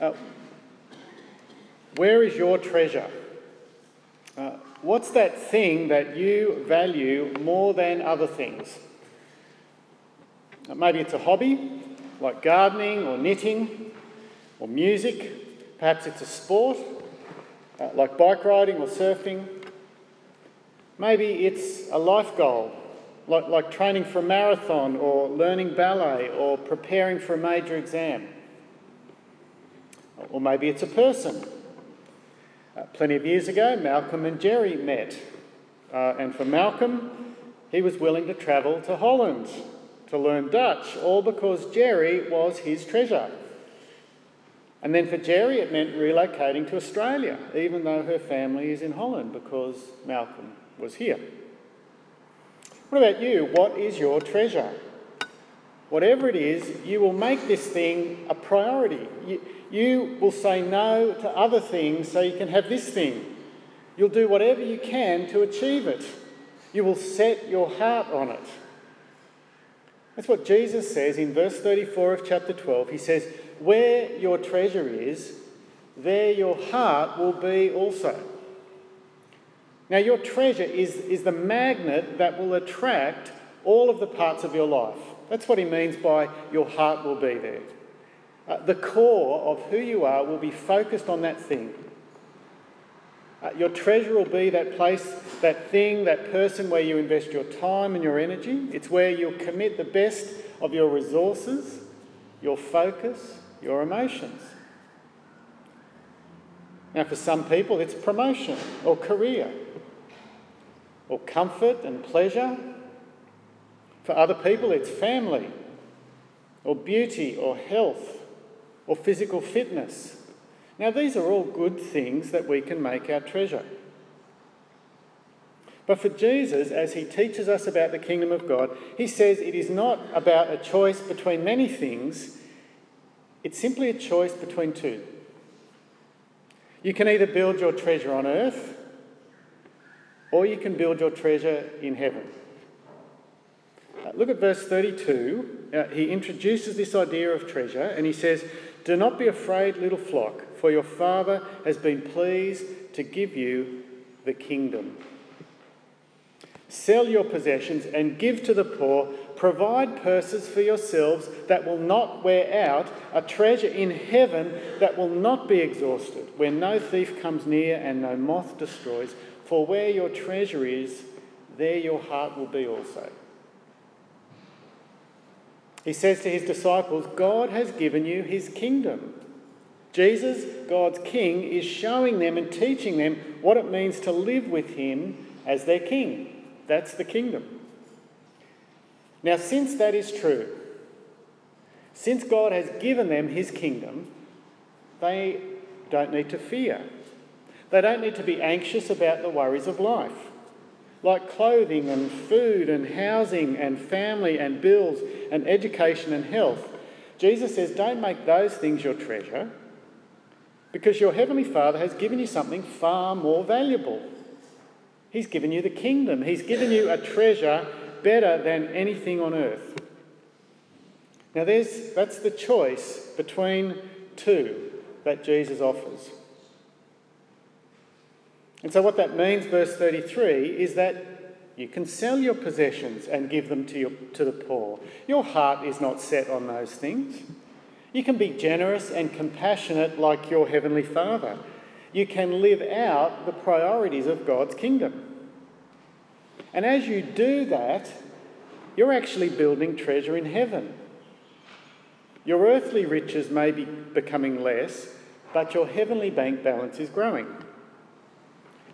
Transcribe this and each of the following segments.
Uh, where is your treasure? Uh, what's that thing that you value more than other things? Uh, maybe it's a hobby, like gardening or knitting or music. Perhaps it's a sport, uh, like bike riding or surfing. Maybe it's a life goal, like, like training for a marathon or learning ballet or preparing for a major exam. Or maybe it's a person. Uh, plenty of years ago, Malcolm and Jerry met. Uh, and for Malcolm, he was willing to travel to Holland to learn Dutch, all because Jerry was his treasure. And then for Jerry, it meant relocating to Australia, even though her family is in Holland, because Malcolm was here. What about you? What is your treasure? Whatever it is, you will make this thing a priority. You, you will say no to other things so you can have this thing. You'll do whatever you can to achieve it. You will set your heart on it. That's what Jesus says in verse 34 of chapter 12. He says, Where your treasure is, there your heart will be also. Now, your treasure is, is the magnet that will attract all of the parts of your life. That's what he means by your heart will be there. Uh, the core of who you are will be focused on that thing. Uh, your treasure will be that place, that thing, that person where you invest your time and your energy. It's where you'll commit the best of your resources, your focus, your emotions. Now, for some people, it's promotion or career or comfort and pleasure. For other people, it's family or beauty or health or physical fitness. Now, these are all good things that we can make our treasure. But for Jesus, as he teaches us about the kingdom of God, he says it is not about a choice between many things, it's simply a choice between two. You can either build your treasure on earth or you can build your treasure in heaven. Uh, look at verse 32. Uh, he introduces this idea of treasure and he says, Do not be afraid, little flock, for your Father has been pleased to give you the kingdom. Sell your possessions and give to the poor. Provide purses for yourselves that will not wear out, a treasure in heaven that will not be exhausted, where no thief comes near and no moth destroys. For where your treasure is, there your heart will be also. He says to his disciples, God has given you his kingdom. Jesus, God's King, is showing them and teaching them what it means to live with him as their King. That's the kingdom. Now, since that is true, since God has given them his kingdom, they don't need to fear. They don't need to be anxious about the worries of life, like clothing and food and housing and family and bills and education and health. Jesus says, don't make those things your treasure because your Heavenly Father has given you something far more valuable. He's given you the kingdom, He's given you a treasure better than anything on earth. Now, there's, that's the choice between two that Jesus offers. And so, what that means, verse 33, is that you can sell your possessions and give them to, your, to the poor. Your heart is not set on those things. You can be generous and compassionate like your Heavenly Father. You can live out the priorities of God's kingdom. And as you do that, you're actually building treasure in heaven. Your earthly riches may be becoming less, but your heavenly bank balance is growing.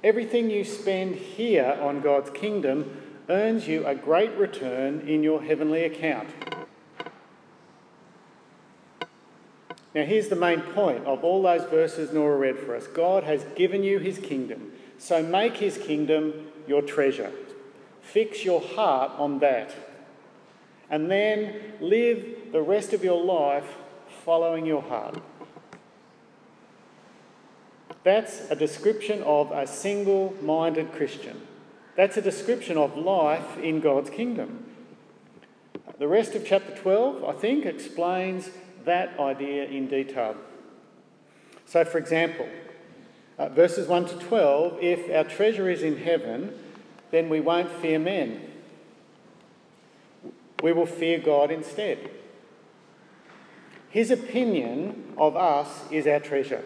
Everything you spend here on God's kingdom earns you a great return in your heavenly account. Now, here's the main point of all those verses Nora read for us God has given you his kingdom, so make his kingdom your treasure. Fix your heart on that. And then live the rest of your life following your heart. That's a description of a single minded Christian. That's a description of life in God's kingdom. The rest of chapter 12, I think, explains that idea in detail. So, for example, uh, verses 1 to 12 if our treasure is in heaven, then we won't fear men. We will fear God instead. His opinion of us is our treasure.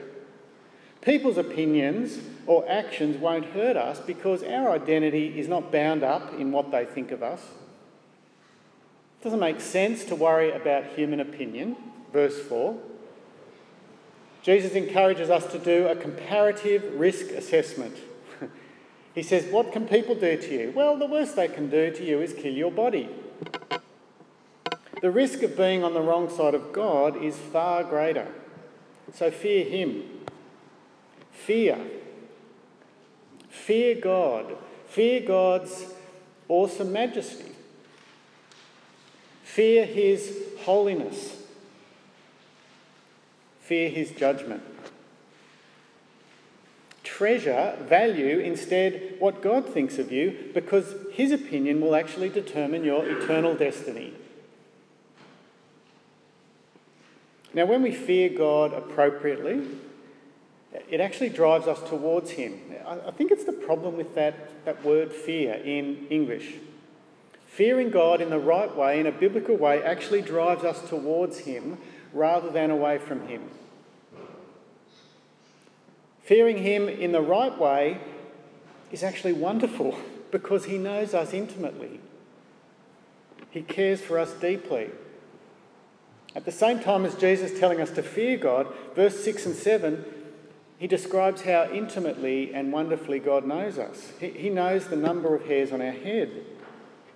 People's opinions or actions won't hurt us because our identity is not bound up in what they think of us. It doesn't make sense to worry about human opinion. Verse 4. Jesus encourages us to do a comparative risk assessment. he says, What can people do to you? Well, the worst they can do to you is kill your body. The risk of being on the wrong side of God is far greater. So fear Him. Fear. Fear God. Fear God's awesome majesty. Fear His holiness fear his judgment. Treasure, value instead what God thinks of you because his opinion will actually determine your eternal destiny. Now, when we fear God appropriately, it actually drives us towards Him. I think it's the problem with that, that word fear in English. Fearing God in the right way, in a biblical way, actually drives us towards Him rather than away from Him. Fearing Him in the right way is actually wonderful because He knows us intimately. He cares for us deeply. At the same time as Jesus telling us to fear God, verse 6 and 7, he describes how intimately and wonderfully God knows us. He, he knows the number of hairs on our head.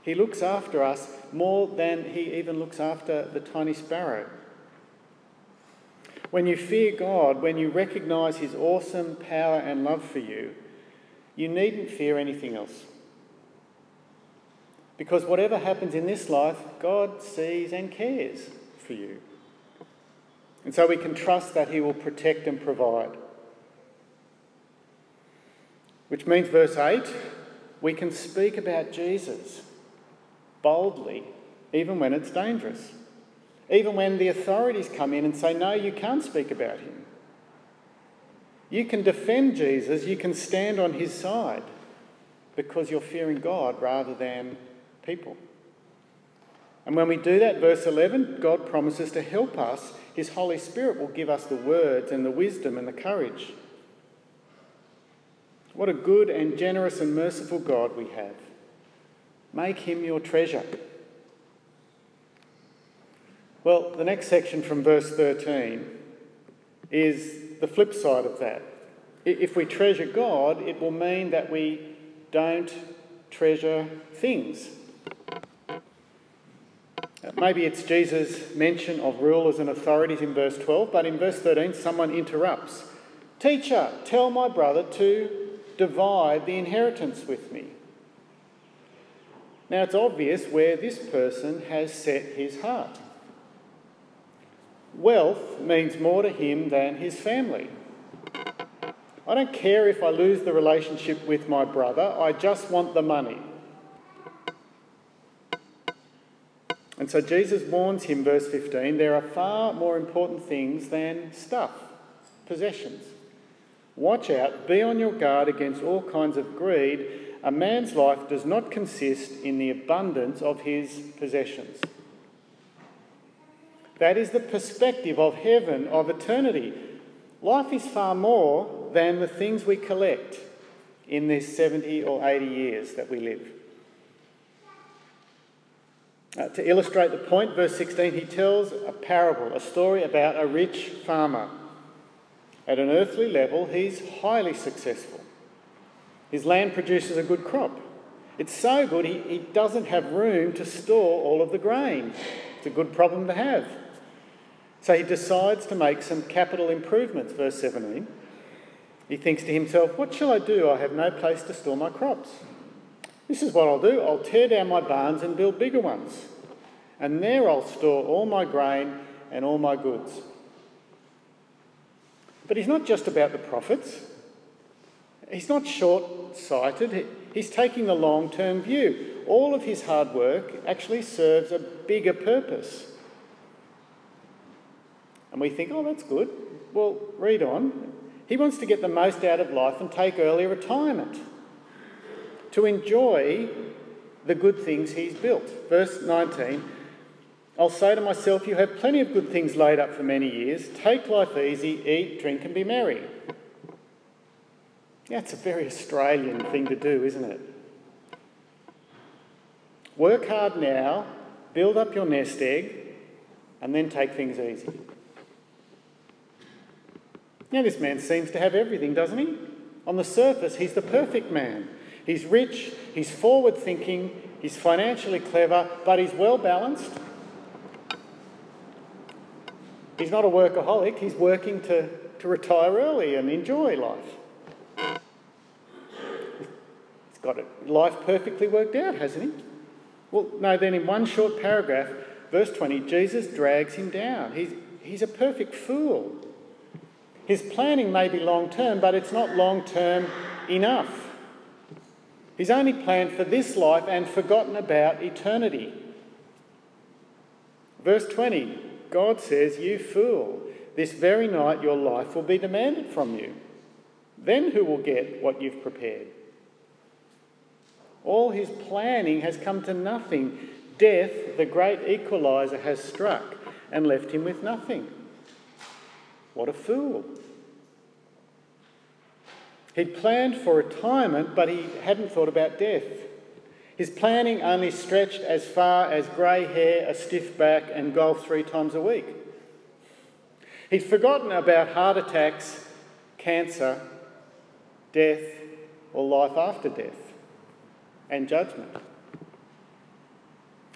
He looks after us more than he even looks after the tiny sparrow. When you fear God, when you recognise His awesome power and love for you, you needn't fear anything else. Because whatever happens in this life, God sees and cares for you. And so we can trust that He will protect and provide. Which means, verse 8, we can speak about Jesus boldly, even when it's dangerous even when the authorities come in and say, no, you can't speak about him. You can defend Jesus, you can stand on his side because you're fearing God rather than people. And when we do that, verse 11, God promises to help us. His Holy Spirit will give us the words and the wisdom and the courage. What a good and generous and merciful God we have. Make him your treasure. Well, the next section from verse 13 is the flip side of that. If we treasure God, it will mean that we don't treasure things. Uh, maybe it's Jesus' mention of rulers and authorities in verse 12, but in verse 13, someone interrupts Teacher, tell my brother to divide the inheritance with me. Now it's obvious where this person has set his heart. Wealth means more to him than his family. I don't care if I lose the relationship with my brother, I just want the money. And so Jesus warns him, verse 15 there are far more important things than stuff, possessions. Watch out, be on your guard against all kinds of greed. A man's life does not consist in the abundance of his possessions. That is the perspective of heaven, of eternity. Life is far more than the things we collect in these 70 or 80 years that we live. Uh, to illustrate the point, verse 16, he tells a parable, a story about a rich farmer. At an earthly level, he's highly successful. His land produces a good crop. It's so good, he, he doesn't have room to store all of the grain. It's a good problem to have. So he decides to make some capital improvements, verse 17. He thinks to himself, What shall I do? I have no place to store my crops. This is what I'll do I'll tear down my barns and build bigger ones, and there I'll store all my grain and all my goods. But he's not just about the profits. He's not short sighted. He's taking the long term view. All of his hard work actually serves a bigger purpose. And we think, oh, that's good. Well, read on. He wants to get the most out of life and take early retirement, to enjoy the good things he's built. Verse 19 I'll say to myself, You have plenty of good things laid up for many years. Take life easy, eat, drink, and be merry. That's a very Australian thing to do, isn't it? Work hard now, build up your nest egg, and then take things easy. Now, this man seems to have everything, doesn't he? On the surface, he's the perfect man. He's rich, he's forward thinking, he's financially clever, but he's well balanced. He's not a workaholic, he's working to, to retire early and enjoy life. He's got it, life perfectly worked out, hasn't he? Well, no, then in one short paragraph, verse 20, Jesus drags him down. He's, he's a perfect fool. His planning may be long term, but it's not long term enough. He's only planned for this life and forgotten about eternity. Verse 20 God says, You fool, this very night your life will be demanded from you. Then who will get what you've prepared? All his planning has come to nothing. Death, the great equaliser, has struck and left him with nothing. What a fool. He'd planned for retirement, but he hadn't thought about death. His planning only stretched as far as grey hair, a stiff back, and golf three times a week. He'd forgotten about heart attacks, cancer, death, or life after death, and judgment.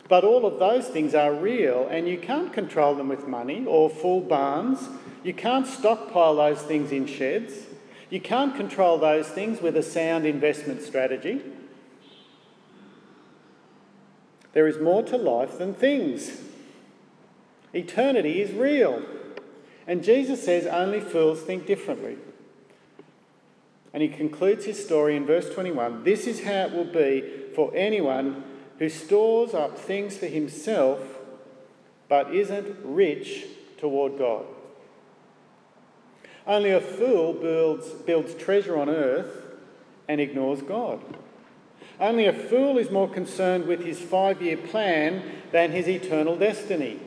But all of those things are real, and you can't control them with money or full barns. You can't stockpile those things in sheds. You can't control those things with a sound investment strategy. There is more to life than things. Eternity is real. And Jesus says only fools think differently. And he concludes his story in verse 21 This is how it will be for anyone who stores up things for himself but isn't rich toward God. Only a fool builds, builds treasure on earth and ignores God. Only a fool is more concerned with his five year plan than his eternal destiny.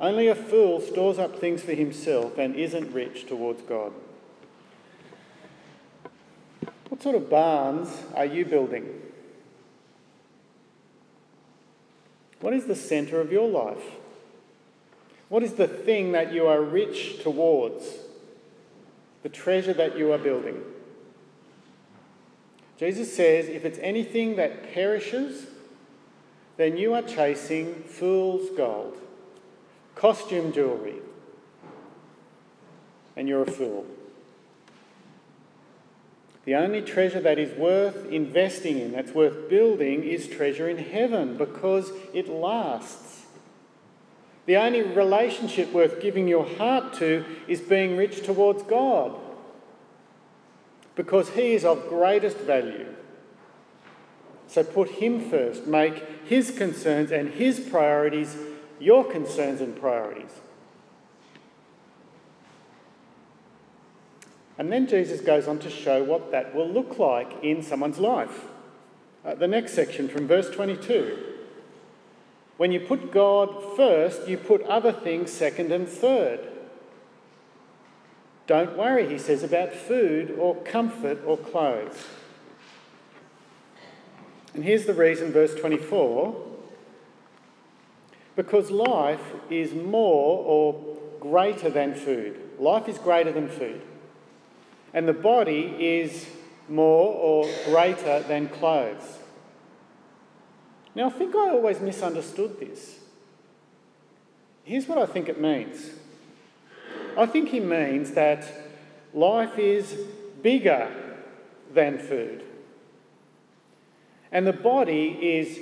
Only a fool stores up things for himself and isn't rich towards God. What sort of barns are you building? What is the centre of your life? What is the thing that you are rich towards? The treasure that you are building? Jesus says, if it's anything that perishes, then you are chasing fool's gold, costume jewellery, and you're a fool. The only treasure that is worth investing in, that's worth building, is treasure in heaven because it lasts. The only relationship worth giving your heart to is being rich towards God because he is of greatest value. So put him first. Make his concerns and his priorities your concerns and priorities. And then Jesus goes on to show what that will look like in someone's life. Uh, the next section from verse 22. When you put God first, you put other things second and third. Don't worry, he says, about food or comfort or clothes. And here's the reason, verse 24 because life is more or greater than food. Life is greater than food. And the body is more or greater than clothes. Now, I think I always misunderstood this. Here's what I think it means I think he means that life is bigger than food. And the body is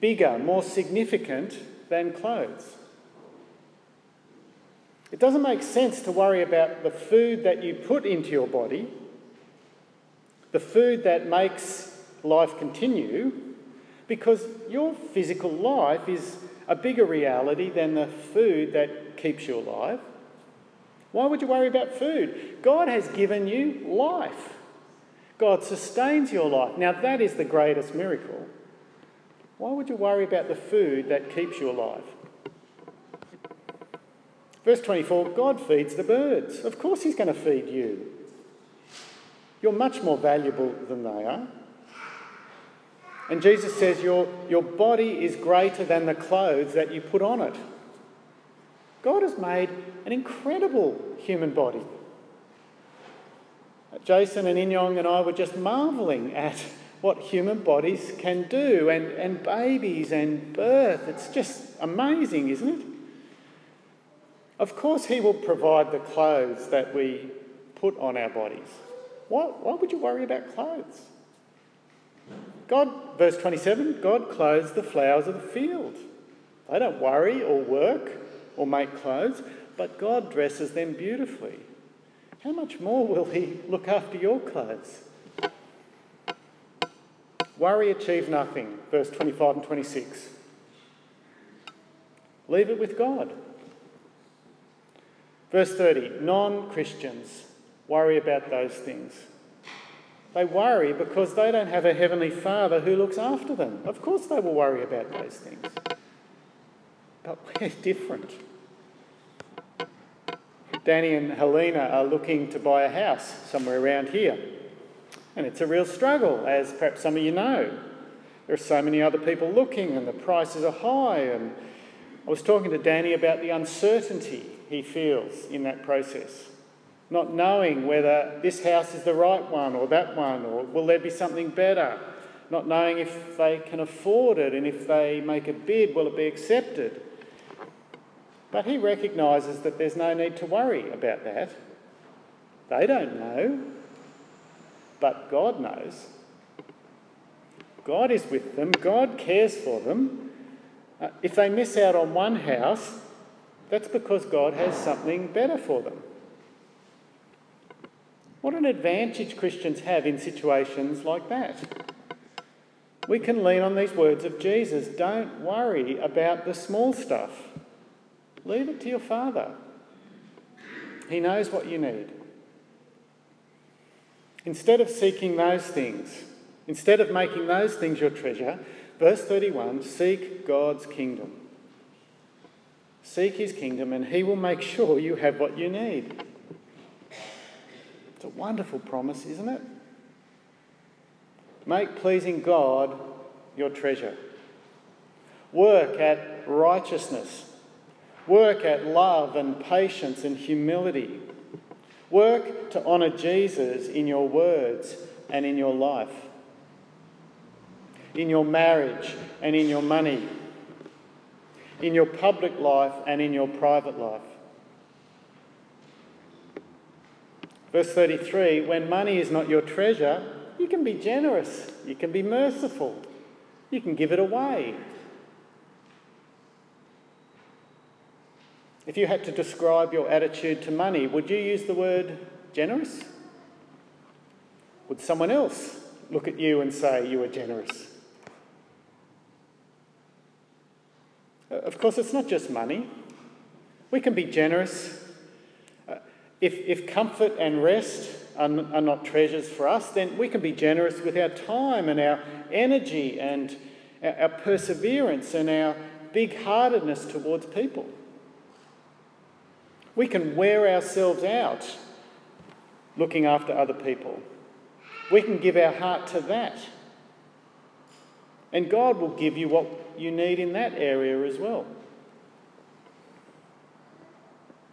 bigger, more significant than clothes. It doesn't make sense to worry about the food that you put into your body, the food that makes life continue, because your physical life is a bigger reality than the food that keeps you alive. Why would you worry about food? God has given you life. God sustains your life. Now, that is the greatest miracle. Why would you worry about the food that keeps you alive? Verse 24 God feeds the birds. Of course, He's going to feed you. You're much more valuable than they are. And Jesus says, Your, your body is greater than the clothes that you put on it. God has made an incredible human body. Jason and Inyong and I were just marvelling at what human bodies can do and, and babies and birth. It's just amazing, isn't it? Of course, He will provide the clothes that we put on our bodies. Why, why would you worry about clothes? God, verse 27, God clothes the flowers of the field. They don't worry or work or make clothes, but God dresses them beautifully. How much more will He look after your clothes? Worry achieve nothing, verse 25 and 26. Leave it with God. Verse 30 non Christians worry about those things. They worry because they don't have a heavenly Father who looks after them. Of course, they will worry about those things. But we're different. Danny and Helena are looking to buy a house somewhere around here. And it's a real struggle, as perhaps some of you know. There are so many other people looking, and the prices are high. And I was talking to Danny about the uncertainty he feels in that process not knowing whether this house is the right one or that one, or will there be something better, not knowing if they can afford it and if they make a bid, will it be accepted. But he recognises that there's no need to worry about that. They don't know, but God knows. God is with them, God cares for them. Uh, if they miss out on one house, that's because God has something better for them. What an advantage Christians have in situations like that. We can lean on these words of Jesus don't worry about the small stuff, leave it to your Father. He knows what you need. Instead of seeking those things, instead of making those things your treasure, verse 31 seek God's kingdom. Seek his kingdom, and he will make sure you have what you need. It's a wonderful promise, isn't it? Make pleasing God your treasure. Work at righteousness. Work at love and patience and humility. Work to honour Jesus in your words and in your life, in your marriage and in your money, in your public life and in your private life. Verse 33 when money is not your treasure, you can be generous, you can be merciful, you can give it away. If you had to describe your attitude to money, would you use the word generous? Would someone else look at you and say you are generous? Uh, of course, it's not just money. We can be generous uh, if, if comfort and rest are, are not treasures for us, then we can be generous with our time and our energy and our, our perseverance and our big heartedness towards people. We can wear ourselves out looking after other people. We can give our heart to that. And God will give you what you need in that area as well.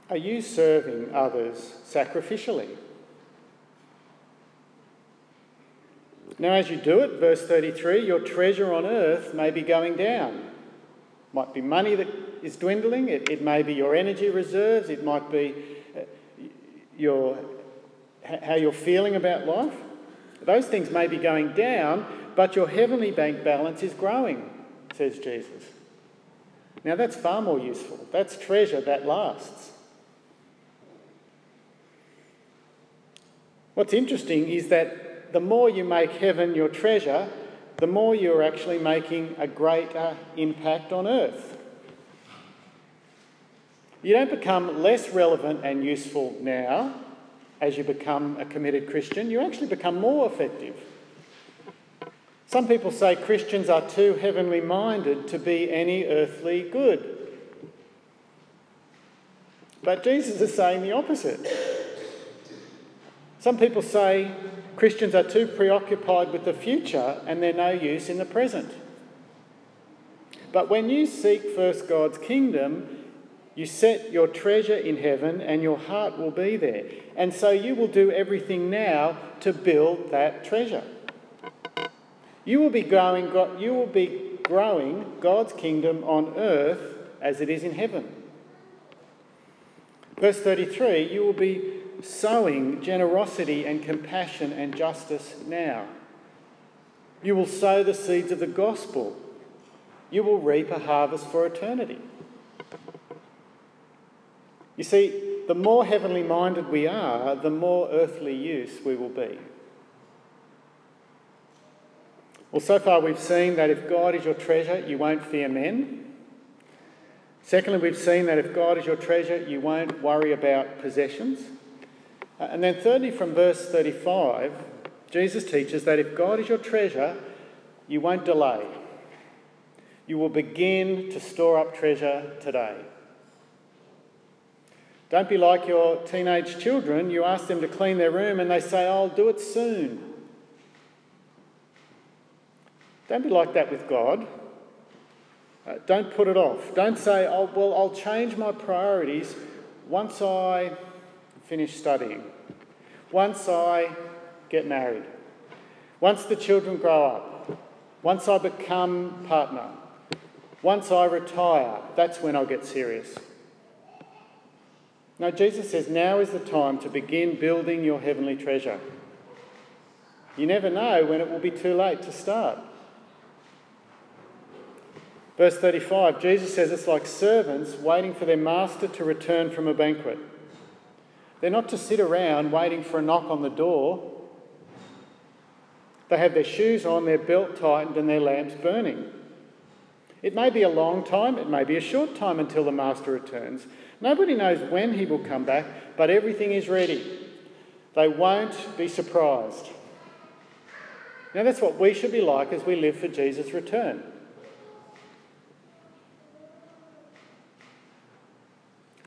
Are you serving others sacrificially? Now, as you do it, verse 33, your treasure on earth may be going down. Might be money that is dwindling, it, it may be your energy reserves, it might be uh, your, how you're feeling about life. Those things may be going down, but your heavenly bank balance is growing, says Jesus. Now, that's far more useful. That's treasure that lasts. What's interesting is that the more you make heaven your treasure, the more you're actually making a greater impact on earth. You don't become less relevant and useful now as you become a committed Christian, you actually become more effective. Some people say Christians are too heavenly minded to be any earthly good. But Jesus is saying the opposite. Some people say Christians are too preoccupied with the future and they're no use in the present. But when you seek first God's kingdom, you set your treasure in heaven and your heart will be there. And so you will do everything now to build that treasure. You will be growing, you will be growing God's kingdom on earth as it is in heaven. Verse 33 you will be sowing generosity and compassion and justice now. You will sow the seeds of the gospel you will reap a harvest for eternity. You see, the more heavenly minded we are, the more earthly use we will be. Well, so far we've seen that if God is your treasure, you won't fear men. Secondly, we've seen that if God is your treasure, you won't worry about possessions. Uh, and then, thirdly, from verse 35, Jesus teaches that if God is your treasure, you won't delay you will begin to store up treasure today. Don't be like your teenage children. You ask them to clean their room and they say, I'll do it soon. Don't be like that with God. Uh, don't put it off. Don't say, oh, well, I'll change my priorities once I finish studying, once I get married, once the children grow up, once I become partner, once I retire, that's when I'll get serious. No, Jesus says now is the time to begin building your heavenly treasure. You never know when it will be too late to start. Verse 35, Jesus says it's like servants waiting for their master to return from a banquet. They're not to sit around waiting for a knock on the door. They have their shoes on, their belt tightened, and their lamps burning. It may be a long time, it may be a short time until the Master returns. Nobody knows when he will come back, but everything is ready. They won't be surprised. Now, that's what we should be like as we live for Jesus' return.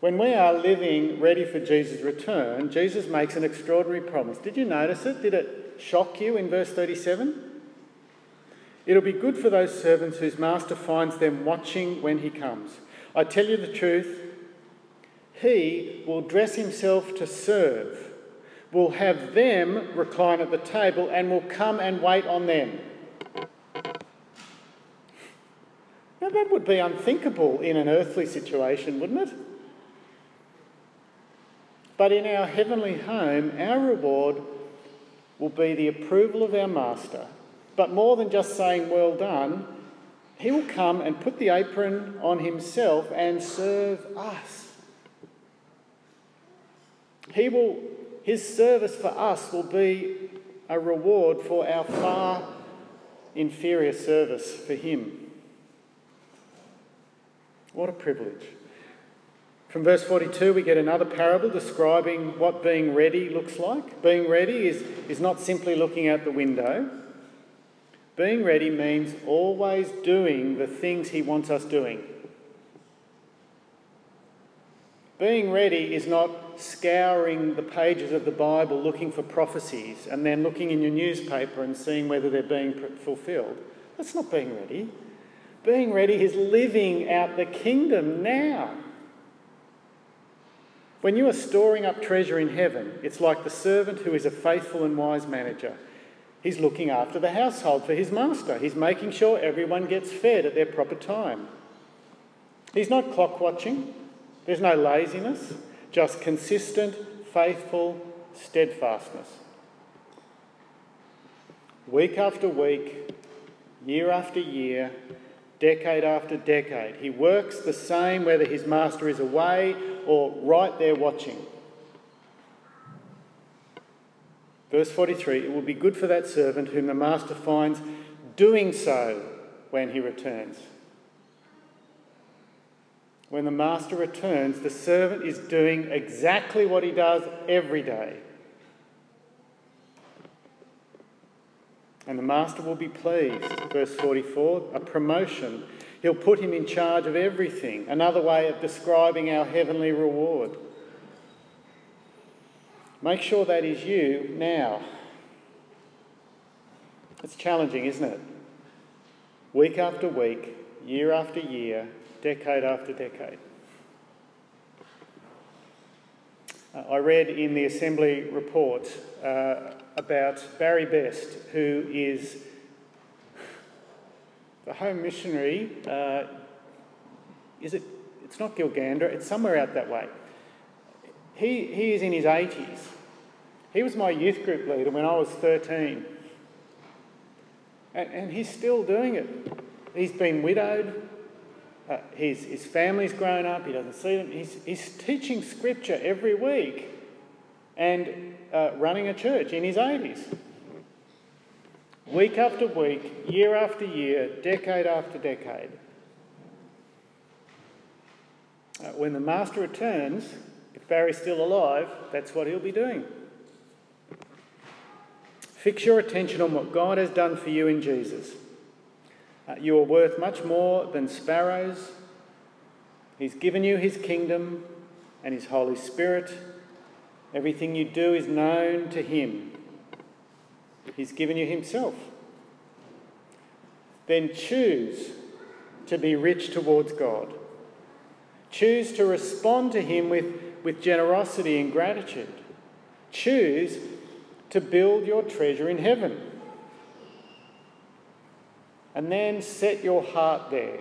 When we are living ready for Jesus' return, Jesus makes an extraordinary promise. Did you notice it? Did it shock you in verse 37? It'll be good for those servants whose master finds them watching when he comes. I tell you the truth, he will dress himself to serve, will have them recline at the table, and will come and wait on them. Now, that would be unthinkable in an earthly situation, wouldn't it? But in our heavenly home, our reward will be the approval of our Master but more than just saying, Well done, he will come and put the apron on himself and serve us. He will, his service for us will be a reward for our far inferior service for him. What a privilege. From verse 42, we get another parable describing what being ready looks like. Being ready is, is not simply looking out the window, being ready means always doing the things He wants us doing. Being ready is not scouring the pages of the Bible looking for prophecies and then looking in your newspaper and seeing whether they're being fulfilled. That's not being ready. Being ready is living out the kingdom now. When you are storing up treasure in heaven, it's like the servant who is a faithful and wise manager. He's looking after the household for his master. He's making sure everyone gets fed at their proper time. He's not clock watching. There's no laziness, just consistent, faithful steadfastness. Week after week, year after year, decade after decade, he works the same whether his master is away or right there watching. Verse 43 It will be good for that servant whom the master finds doing so when he returns. When the master returns, the servant is doing exactly what he does every day. And the master will be pleased. Verse 44 a promotion. He'll put him in charge of everything. Another way of describing our heavenly reward. Make sure that is you now. It's challenging, isn't it? Week after week, year after year, decade after decade. Uh, I read in the Assembly report uh, about Barry Best, who is the home missionary. Uh, is it? It's not Gilgandra. It's somewhere out that way. He he is in his eighties. He was my youth group leader when I was thirteen. And, and he's still doing it. He's been widowed. Uh, his, his family's grown up. He doesn't see them. He's, he's teaching scripture every week and uh, running a church in his 80s. Week after week, year after year, decade after decade. Uh, when the master returns, if Barry's still alive, that's what he'll be doing. Fix your attention on what God has done for you in Jesus. Uh, you are worth much more than sparrows. He's given you his kingdom and his Holy Spirit. Everything you do is known to him. He's given you himself. Then choose to be rich towards God. Choose to respond to him with, with generosity and gratitude. Choose to build your treasure in heaven. And then set your heart there.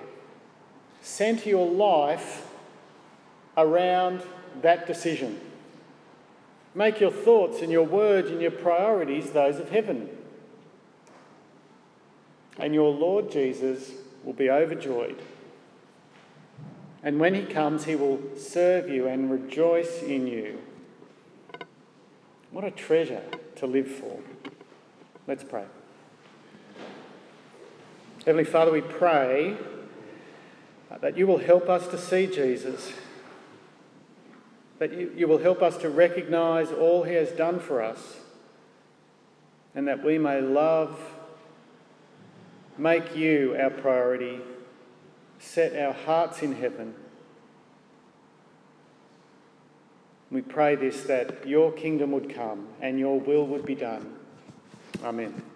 Center your life around that decision. Make your thoughts and your words and your priorities those of heaven. And your Lord Jesus will be overjoyed. And when he comes, he will serve you and rejoice in you. What a treasure to live for. Let's pray. Heavenly Father, we pray that you will help us to see Jesus, that you, you will help us to recognise all he has done for us, and that we may love, make you our priority, set our hearts in heaven. We pray this that your kingdom would come and your will would be done. Amen.